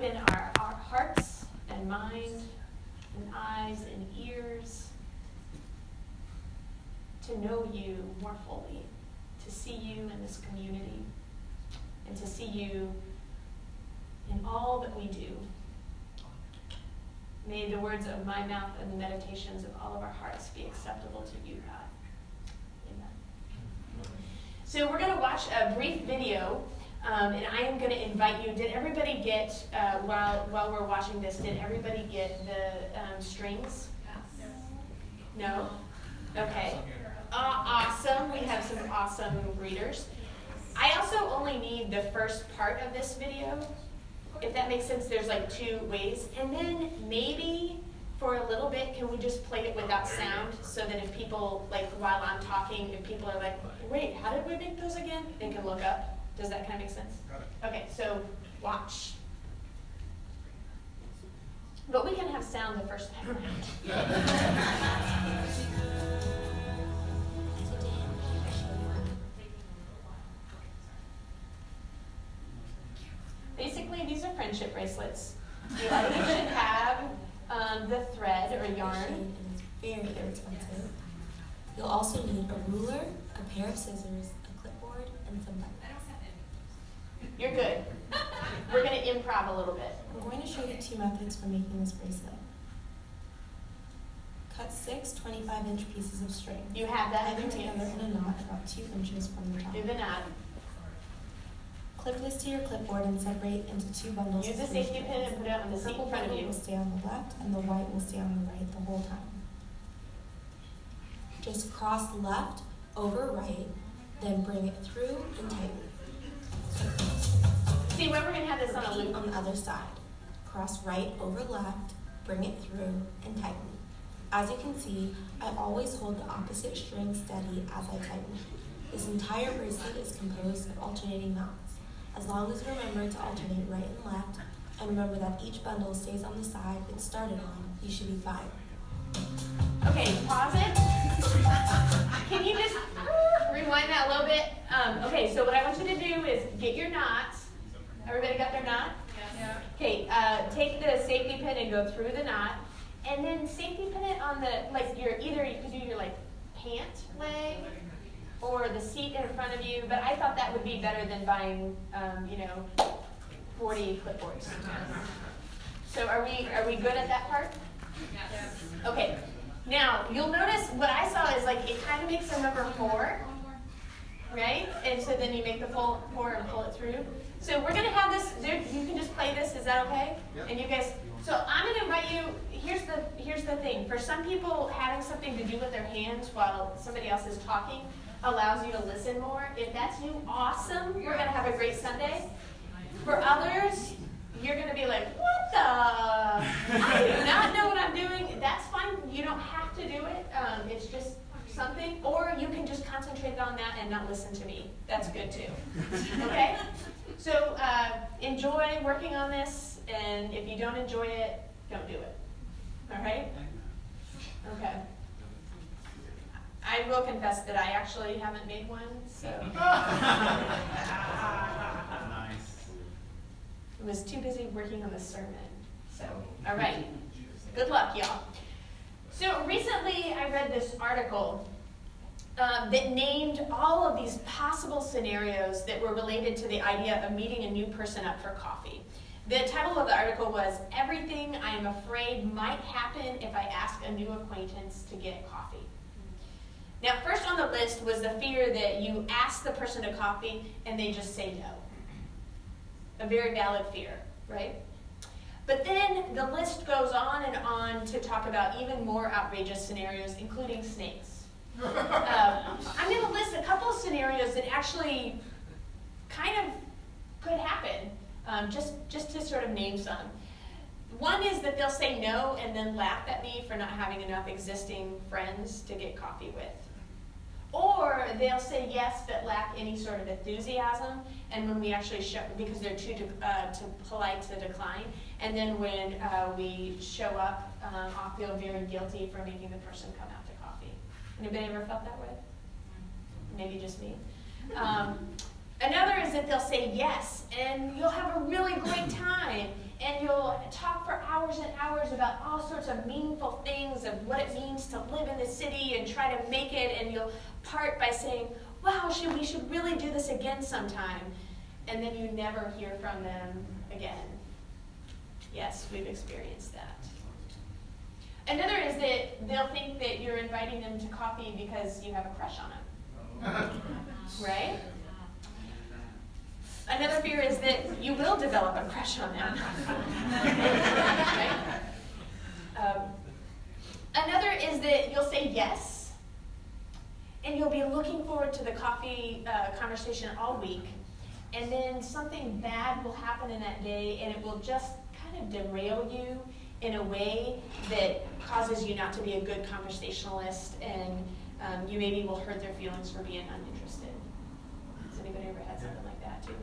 open our, our hearts and mind and eyes and ears to know you more fully, to see you in this community, and to see you in all that we do. May the words of my mouth and the meditations of all of our hearts be acceptable to you, God. Amen. So we're going to watch a brief video, um, and I am going to invite you. Did everybody get uh, while while we're watching this? Did everybody get the um, strings? No. Okay. Uh, awesome. We have some awesome readers. I also only need the first part of this video. If that makes sense, there's like two ways. And then maybe for a little bit, can we just play it without sound so that if people, like while I'm talking, if people are like, wait, how did we make those again? They can look up. Does that kind of make sense? Okay, so watch. But we can have sound the first time around. Basically, these are friendship bracelets. You each should have um, the thread or yarn. It's very expensive. You'll also need a ruler, a pair of scissors, a clipboard, and some buttons. You're good. We're going to improv a little bit. I'm going to show you two methods for making this bracelet. Cut six 25 inch pieces of string. You have that your together in a knot about two inches from the top. Do the knot. Clip this to your clipboard and separate into two bundles. Use a safety pin and put it on the The seat in front of you. will stay on the left and the white will stay on the right the whole time. Just cross left over right, then bring it through and tighten. See, we're going to have this on a on the other side. Cross right over left, bring it through, and tighten. As you can see, I always hold the opposite string steady as I tighten. This entire bracelet is composed of alternating knots. As long as you remember to alternate right and left, and remember that each bundle stays on the side it started on, you should be fine. Okay, pause it. Can you just rewind that a little bit? Um, okay, so what I want you to do is get your knots. Everybody got their knot? Yeah. Okay, uh, take the safety pin and go through the knot, and then safety pin it on the like your either you could do your like pant leg or the seat in front of you. But I thought that would be better than buying um, you know forty clipboards. So are we are we good at that part? Yes. Okay. Now you'll notice what I saw is like it kind of makes a number four, right? And so then you make the full four and pull it through. So we're gonna have this. You can just play this. Is that okay? And you guys. So I'm gonna invite you. Here's the here's the thing. For some people, having something to do with their hands while somebody else is talking allows you to listen more. If that's you, awesome. We're gonna have a great Sunday. For others, you're gonna be like, what the? I do not know what I'm doing. That's fine. You don't have to do it. Um, it's just something. Or you can just concentrate on that and not listen to me. That's good too. Okay? So uh, enjoy working on this, and if you don't enjoy it, don't do it. All right? Okay. I will confess that I actually haven't made one, so Nice. I was too busy working on the sermon. So, all right. Good luck, y'all. So recently, I read this article um, that named all of these possible scenarios that were related to the idea of meeting a new person up for coffee. The title of the article was Everything I Am Afraid Might Happen If I Ask a New Acquaintance to Get Coffee. Now, first on the list was the fear that you ask the person to coffee and they just say no. A very valid fear, right? But then the list goes on and on to talk about even more outrageous scenarios, including snakes. Um, I'm going to list a couple of scenarios that actually kind of could happen, um, just, just to sort of name some. One is that they'll say no and then laugh at me for not having enough existing friends to get coffee with. Or they'll say yes but lack any sort of enthusiasm, and when we actually show, because they're too, uh, too polite to decline, and then when uh, we show up, um, I'll feel very guilty for making the person come out. Anybody ever felt that way? Maybe just me. Um, another is that they'll say yes, and you'll have a really great time, and you'll talk for hours and hours about all sorts of meaningful things of what it means to live in the city and try to make it, and you'll part by saying, Wow, should, we should really do this again sometime. And then you never hear from them again. Yes, we've experienced that. Another is that they'll think that you're inviting them to coffee because you have a crush on them. right? Another fear is that you will develop a crush on them. right? um, another is that you'll say yes, and you'll be looking forward to the coffee uh, conversation all week, and then something bad will happen in that day, and it will just kind of derail you in a way that causes you not to be a good conversationalist, and um, you maybe will hurt their feelings for being uninterested. Has anybody ever had something like that too?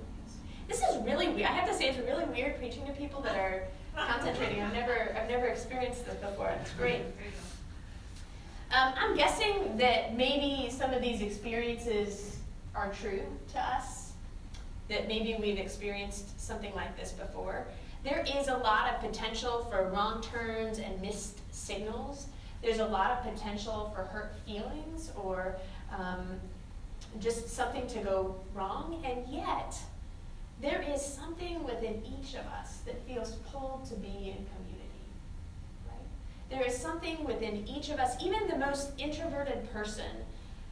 This is really weird. I have to say, it's really weird preaching to people that are concentrating. I've never, I've never experienced this before. It's great. Um, I'm guessing that maybe some of these experiences are true to us. That maybe we've experienced something like this before. There is a lot of potential for wrong turns and missed signals. There's a lot of potential for hurt feelings or um, just something to go wrong, and yet there is something within each of us that feels pulled to be in community. Right? There is something within each of us, even the most introverted person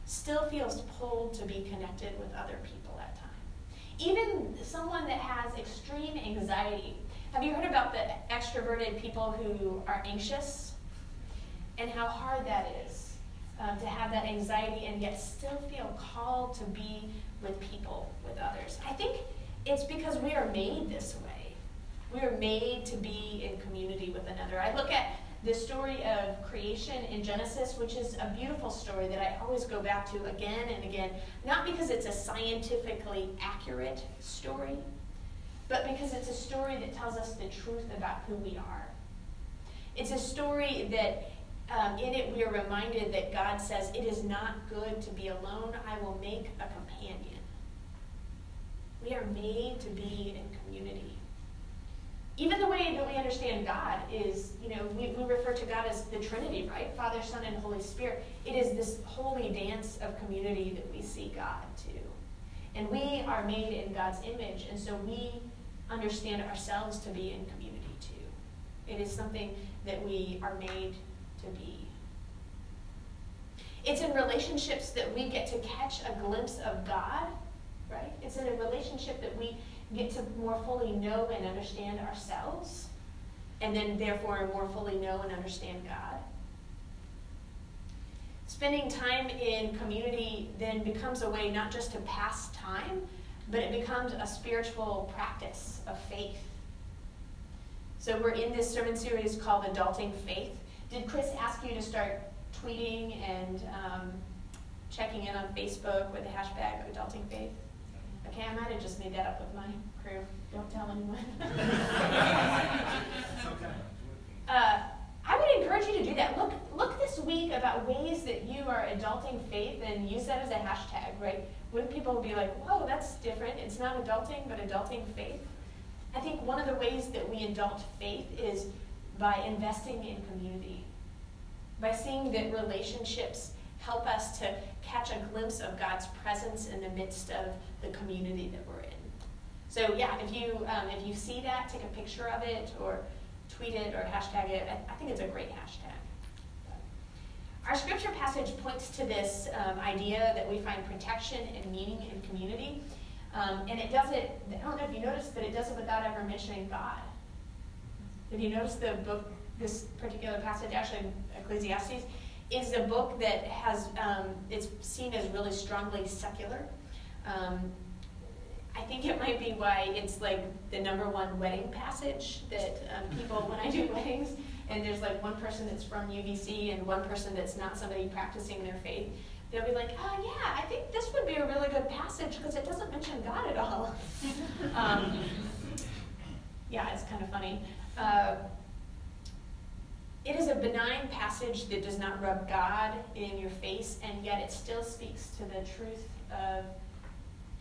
still feels pulled to be connected with other people at times. Even someone that has extreme anxiety. Have you heard about the extroverted people who are anxious? And how hard that is um, to have that anxiety and yet still feel called to be with people, with others. I think it's because we are made this way. We are made to be in community with another. I look at the story of creation in Genesis, which is a beautiful story that I always go back to again and again, not because it's a scientifically accurate story, but because it's a story that tells us the truth about who we are. It's a story that um, in it we are reminded that God says, It is not good to be alone, I will make a companion. We are made to be in community. Even the way that understand God is, you know, we, we refer to God as the Trinity, right? Father, Son, and Holy Spirit. It is this holy dance of community that we see God to. And we are made in God's image, and so we understand ourselves to be in community too. It is something that we are made to be. It's in relationships that we get to catch a glimpse of God right? It's in a relationship that we get to more fully know and understand ourselves, and then therefore more fully know and understand God. Spending time in community then becomes a way not just to pass time, but it becomes a spiritual practice of faith. So we're in this sermon series called Adulting Faith. Did Chris ask you to start tweeting and um, checking in on Facebook with the hashtag Adulting Faith? Okay, I might have just made that up with my crew. Don't tell anyone. uh, I would encourage you to do that. Look, look this week about ways that you are adulting faith and use that as a hashtag, right? When people be like, whoa, that's different. It's not adulting, but adulting faith. I think one of the ways that we adult faith is by investing in community, by seeing that relationships help us to catch a glimpse of God's presence in the midst of the community that we're in. So yeah, if you um, if you see that, take a picture of it or tweet it or hashtag it. I, think it's a great hashtag. Our scripture passage points to this um, idea that we find protection and meaning in community. Um, and it does it, I don't know if you noticed, but it does it without ever mentioning God. Have you noticed the book, this particular passage, actually Ecclesiastes, is a book that has, um, it's seen as really strongly secular. Um, I think it might be why it's like the number one wedding passage that um, people, when I do weddings, and there's like one person that's from UVC and one person that's not somebody practicing their faith, they'll be like, oh yeah, I think this would be a really good passage because it doesn't mention God at all. um, yeah, it's kind of funny. Uh, it is a benign passage that does not rub God in your face, and yet it still speaks to the truth of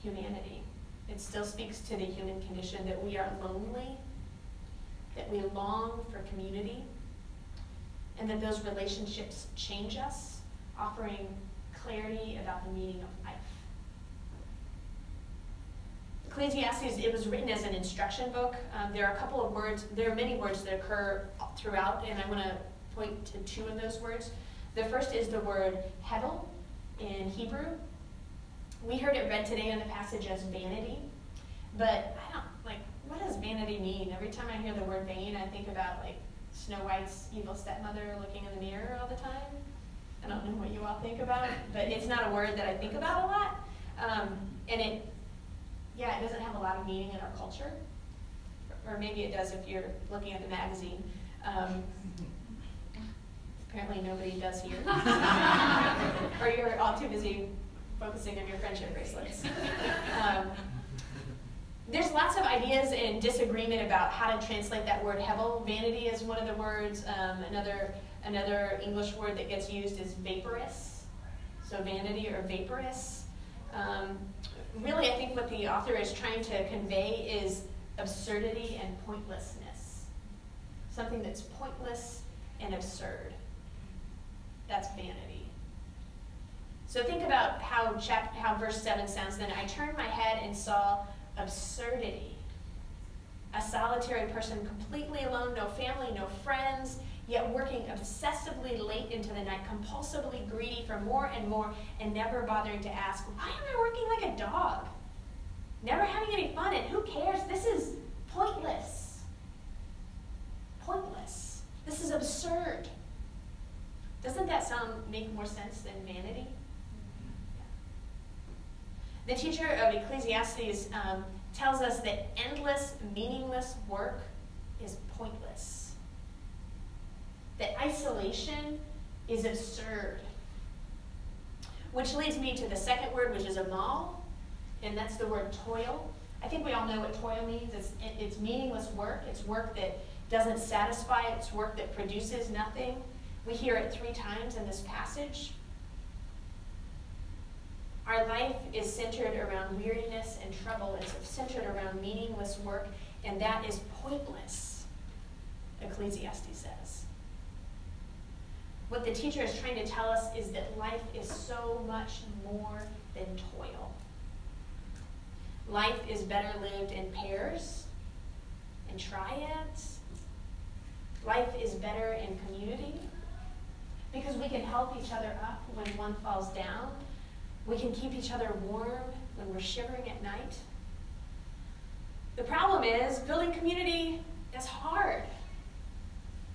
humanity. It still speaks to the human condition that we are lonely, that we long for community, and that those relationships change us, offering clarity about the meaning of life. Ecclesiastes, it was written as an instruction book. Um, there are a couple of words, there are many words that occur throughout, and I'm going to point to two of those words. The first is the word hevel in Hebrew. We heard it read today in the passage as vanity, but I don't, like, what does vanity mean? Every time I hear the word vain, I think about, like, Snow White's evil stepmother looking in the mirror all the time. I don't know what you all think about, but it's not a word that I think about a lot. Um, and it yeah, it doesn't have a lot of meaning in our culture. Or maybe it does if you're looking at the magazine. Um, apparently nobody does here. or you're all too busy focusing on your friendship bracelets. Um, there's lots of ideas and disagreement about how to translate that word hevel. Vanity is one of the words. Um, another, another English word that gets used is vaporous. So vanity or vaporous. Um, really, I think what the author is trying to convey is absurdity and pointlessness. Something that's pointless and absurd. That's vanity. So think about how, chap- how verse 7 sounds then. I turned my head and saw absurdity. A solitary person completely alone, no family, no friends, yet working obsessively late into the night, compulsively greedy for more and more, and never bothering to ask, why am I working like a dog? Never having any fun, and who cares? This is pointless. Pointless. This is absurd. Doesn't that sound make more sense than vanity? The teacher of Ecclesiastes um, tells us that endless, meaningless work is pointless that isolation is absurd. Which leads me to the second word, which is amal, and that's the word toil. I think we all know what toil means. It's, it's meaningless work. It's work that doesn't satisfy. It's work that produces nothing. We hear it three times in this passage. Our life is centered around weariness and trouble. It's centered around meaningless work, and that is pointless, Ecclesiastes says. What the teacher is trying to tell us is that life is so much more than toil. Life is better lived in pairs and triads. Life is better in community because we can help each other up when one falls down. We can keep each other warm when we're shivering at night. The problem is building community is hard.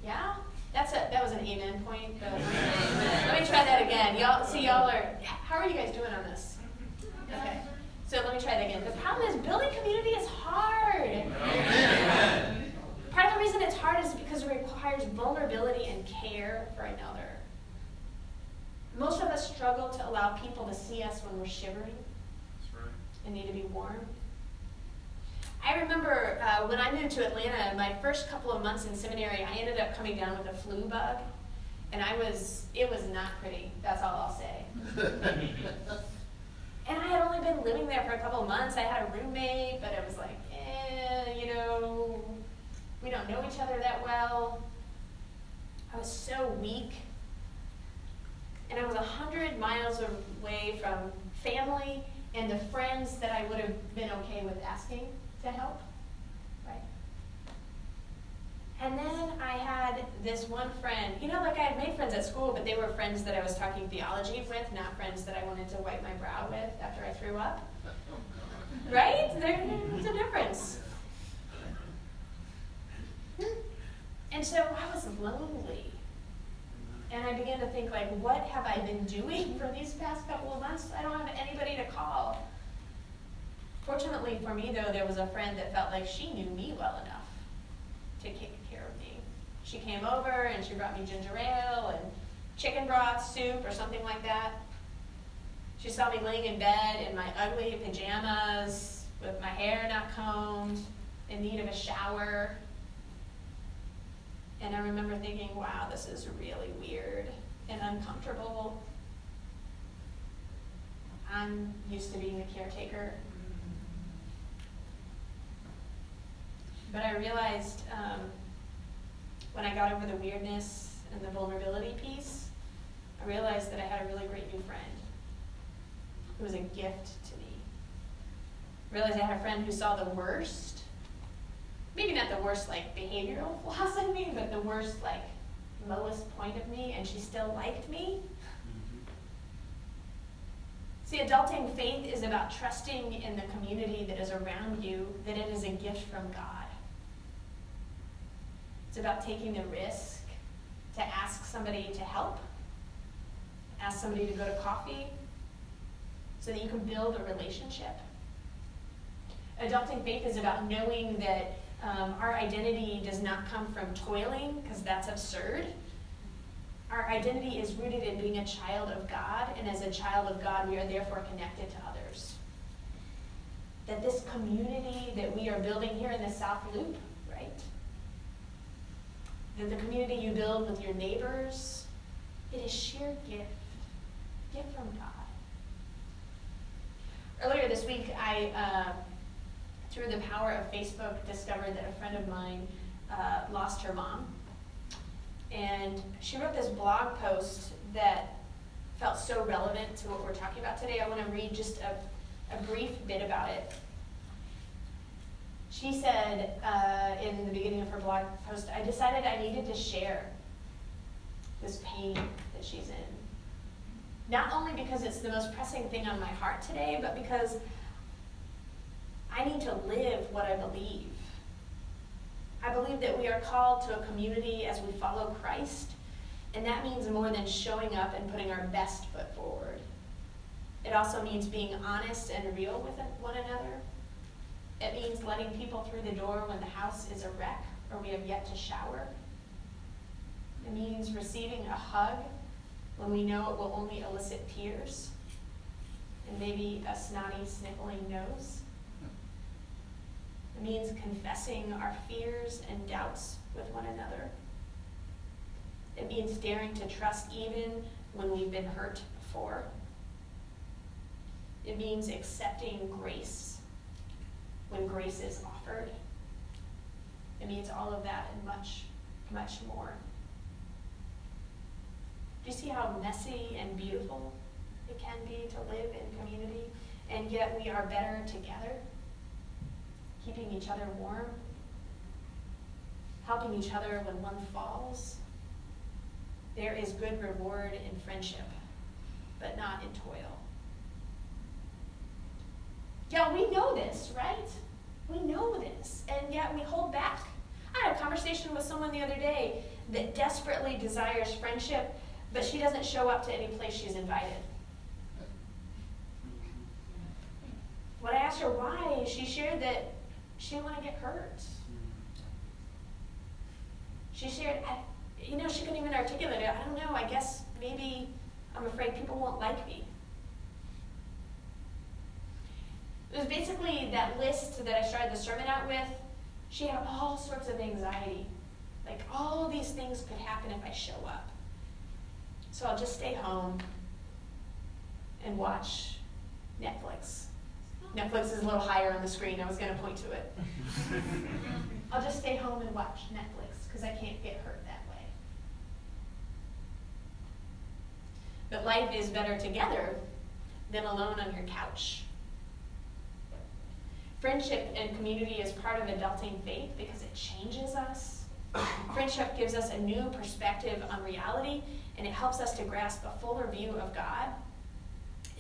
Yeah? That's a that was an amen point. Let me try that again. Y'all see y'all are how are you guys doing on this? Okay. So let me try that again. The problem is building community is hard. Amen. Part of the reason it's hard is because it requires vulnerability and care for another. Most of us struggle to allow people to see us when we're shivering right. and need to be warm. I remember uh, when I moved to Atlanta, my first couple of months in seminary, I ended up coming down with a flu bug. And I was, it was not pretty. That's all I'll say. and I had only been living there for a couple of months. I had a roommate, but it was like, eh, you know, we don't know each other that well. I was so weak. And I was a hundred miles away from family and the friends that I would have been okay with asking to help, right? And then I had this one friend, you know, like I had made friends at school, but they were friends that I was talking theology with, not friends that I wanted to wipe my brow with after I threw up. Right? There's a difference. And so I was lonely. And I began to think, like, what have I been doing for these past couple of months? I don't have anybody to call. Fortunately for me, though, there was a friend that felt like she knew me well enough to take care of me. She came over and she brought me ginger ale and chicken broth, soup, or something like that. She saw me laying in bed in my ugly pajamas with my hair not combed, in need of a shower. And I remember thinking, wow, this is really weird and uncomfortable. I'm used to being the caretaker But I realized um, when I got over the weirdness and the vulnerability piece, I realized that I had a really great new friend It was a gift to me. I realized I had a friend who saw the worst, maybe not the worst like behavioral flaws in me, but the worst like lowest point of me, and she still liked me. See, adulting faith is about trusting in the community that is around you, that it is a gift from God. It's about taking the risk to ask somebody to help, ask somebody to go to coffee, so that you can build a relationship. Adulting faith is about knowing that um, our identity does not come from toiling, because that's absurd our identity is rooted in being a child of God, and as a child of God, we are therefore connected to others. That this community that we are building here in the South Loop, right? That the community you build with your neighbors, it is sheer gift, gift from God. Earlier this week, I, uh, through the power of Facebook, discovered that a friend of mine uh, lost her mom and she wrote this blog post that felt so relevant to what we're talking about today. I want to read just a, a brief bit about it. She said uh, in the beginning of her blog post, I decided I needed to share this pain that she's in. Not only because it's the most pressing thing on my heart today, but because I need to live what I believe. I believe that we are called to a community as we follow Christ, and that means more than showing up and putting our best foot forward. It also means being honest and real with one another. It means letting people through the door when the house is a wreck or we have yet to shower. It means receiving a hug when we know it will only elicit tears and maybe a snotty, sniffling nose. It means confessing our fears and doubts with one another. It means daring to trust even when we've been hurt before. It means accepting grace when grace is offered. It means all of that and much, much more. Do you see how messy and beautiful it can be to live in community? And yet we are better together keeping each other warm, helping each other when one falls. There is good reward in friendship, but not in toil. Yeah, we know this, right? We know this, and yet we hold back. I had a conversation with someone the other day that desperately desires friendship, but she doesn't show up to any place she's invited. When I asked her why, she shared that she didn't want to get hurt. She shared, you know, she couldn't even articulate it. I don't know, I guess maybe I'm afraid people won't like me. It was basically that list that I started the sermon out with. She had all sorts of anxiety. Like, all these things could happen if I show up. So I'll just stay home and watch Netflix. Netflix is a little higher on the screen. I was going to point to it. I'll just stay home and watch Netflix because I can't get hurt that way. But life is better together than alone on your couch. Friendship and community is part of adulting faith because it changes us. Friendship gives us a new perspective on reality and it helps us to grasp a fuller view of God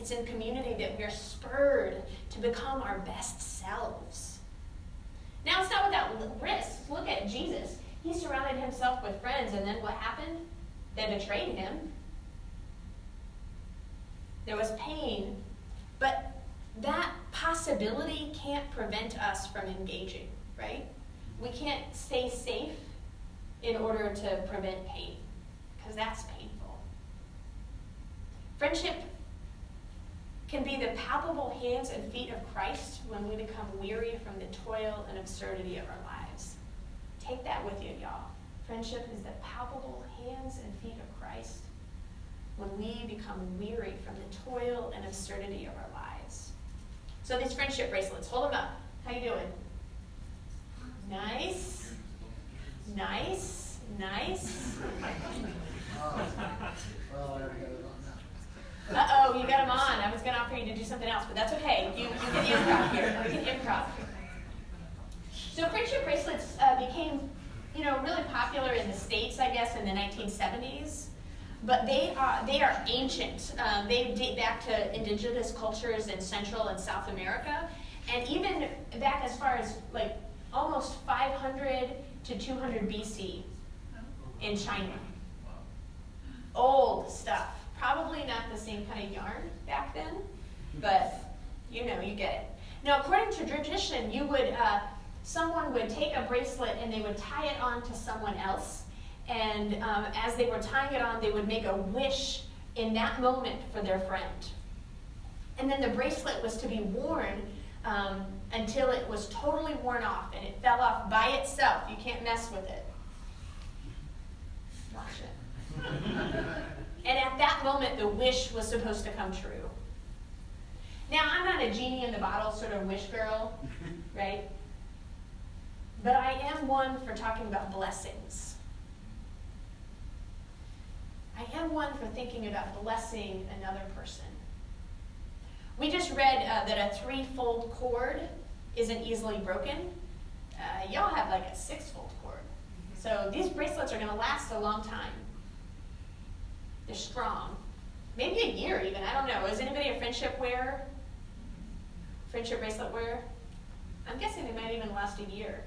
it's in community that we're spurred to become our best selves. Now, it's not without risk. Look at Jesus. He surrounded himself with friends, and then what happened? They betrayed him. There was pain, but that possibility can't prevent us from engaging, right? We can't stay safe in order to prevent pain, because that's painful. Friendship can be the palpable hands and feet of Christ when we become weary from the toil and absurdity of our lives. Take that with you, y'all. Friendship is the palpable hands and feet of Christ when we become weary from the toil and absurdity of our lives. So these friendship bracelets, hold them up. How you doing? Nice. Nice. Nice. Uh-oh, you got them on. I was going to offer you to do something else, but that's okay. You, you can improv here. You can improv. So friendship bracelets uh, became, you know, really popular in the States, I guess, in the 1970s. But they are they are ancient. Um, they date back to indigenous cultures in Central and South America, and even back as far as like almost 500 to 200 BC in China. Old stuff. Probably not the same kind of yarn back then, but you know, you get it. Now, according to tradition, you would uh, someone would take a bracelet and they would tie it on to someone else, and um, as they were tying it on, they would make a wish in that moment for their friend. And then the bracelet was to be worn um, until it was totally worn off and it fell off by itself. You can't mess with it. Watch it. and at that moment, the wish was supposed to come true. Now, I'm not a genie in the bottle sort of wish girl, right? But I am one for talking about blessings. I am one for thinking about blessing another person. We just read uh, that a threefold cord isn't easily broken. Uh, y'all have like a six-fold cord. So these bracelets are going to last a long time. They're strong. Maybe a year even. I don't know. Is anybody a friendship wearer? Friendship bracelet wearer? I'm guessing they might even last a year.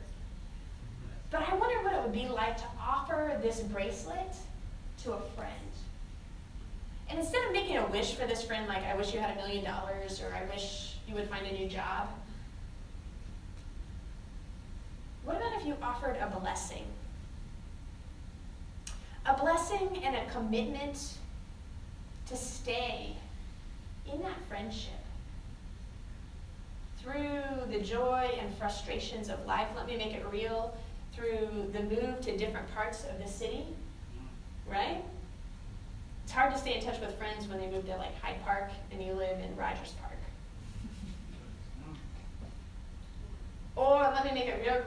But I wonder what it would be like to offer this bracelet to a friend. And instead of making a wish for this friend, like, I wish you had a million dollars, or I wish you would find a new job, what about if you offered a blessing? A blessing and a commitment to stay in that friendship through the joy and frustrations of life. Let me make it real. Through the move to different parts of the city, right? It's hard to stay in touch with friends when they move to like Hyde Park and you live in Rogers Park. Or let me make it real,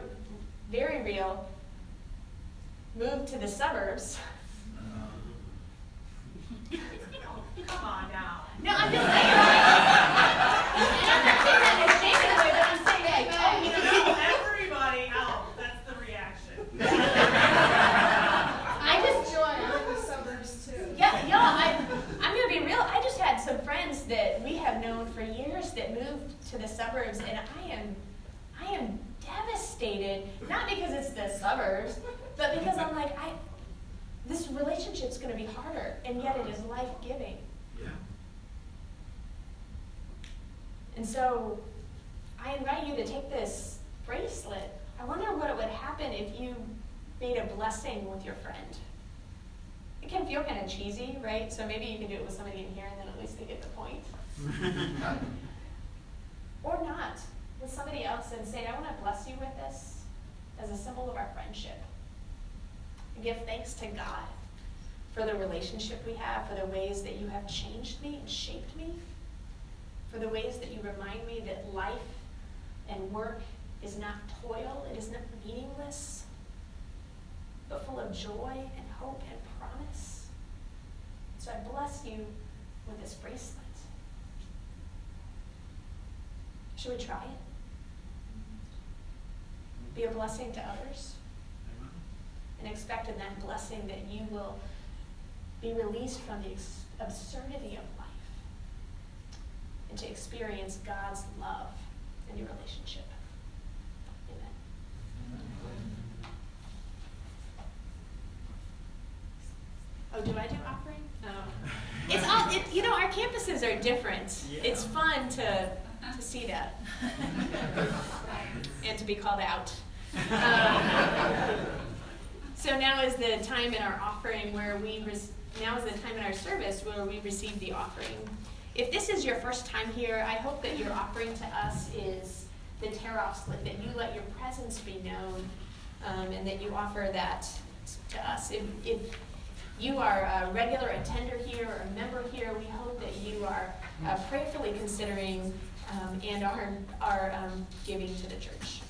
very real. Move to the suburbs. Come on now. No, I'm just saying. and I'm not saying that in a shaming way, but I'm saying like, oh, you know, Everybody else, that's the reaction. I just Joy, I'm in the suburbs too. Yeah, y'all, I, I'm gonna be real. I just had some friends that we have known for years that moved to the suburbs, and I am, I am devastated. Not because it's the suburbs, but because I'm like, I, this relationship's gonna be harder, and yet it is life giving. Yeah. And so, I invite you to take this bracelet. I wonder what it would happen if you made a blessing with your friend. It can feel kind of cheesy, right? So maybe you can do it with somebody in here and then at least they get the point. or not, with else and say, I want to bless you with this as a symbol of our friendship. And give thanks to God for the relationship we have, for the ways that you have changed me and shaped me, for the ways that you remind me that life and work is not toil, it is not meaningless, but full of joy and hope and promise. So I bless you with this bracelet. Should we try it? Be a blessing to others and expect in that blessing that you will be released from the absurdity of life and to experience God's love in your relationship. Amen. Oh, do I do offering? Oh. It's all, it, you know, our campuses are different. It's fun to, to see that and to be called out. Um, so now is the time in our offering where we, now is the time in our service where we receive the offering. If this is your first time here, I hope that your offering to us is the tear off slip, that you let your presence be known, um, and that you offer that to us. If, if you are a regular attender here or a member here, we hope that you are uh, prayerfully considering um, and are, are um, giving to the church.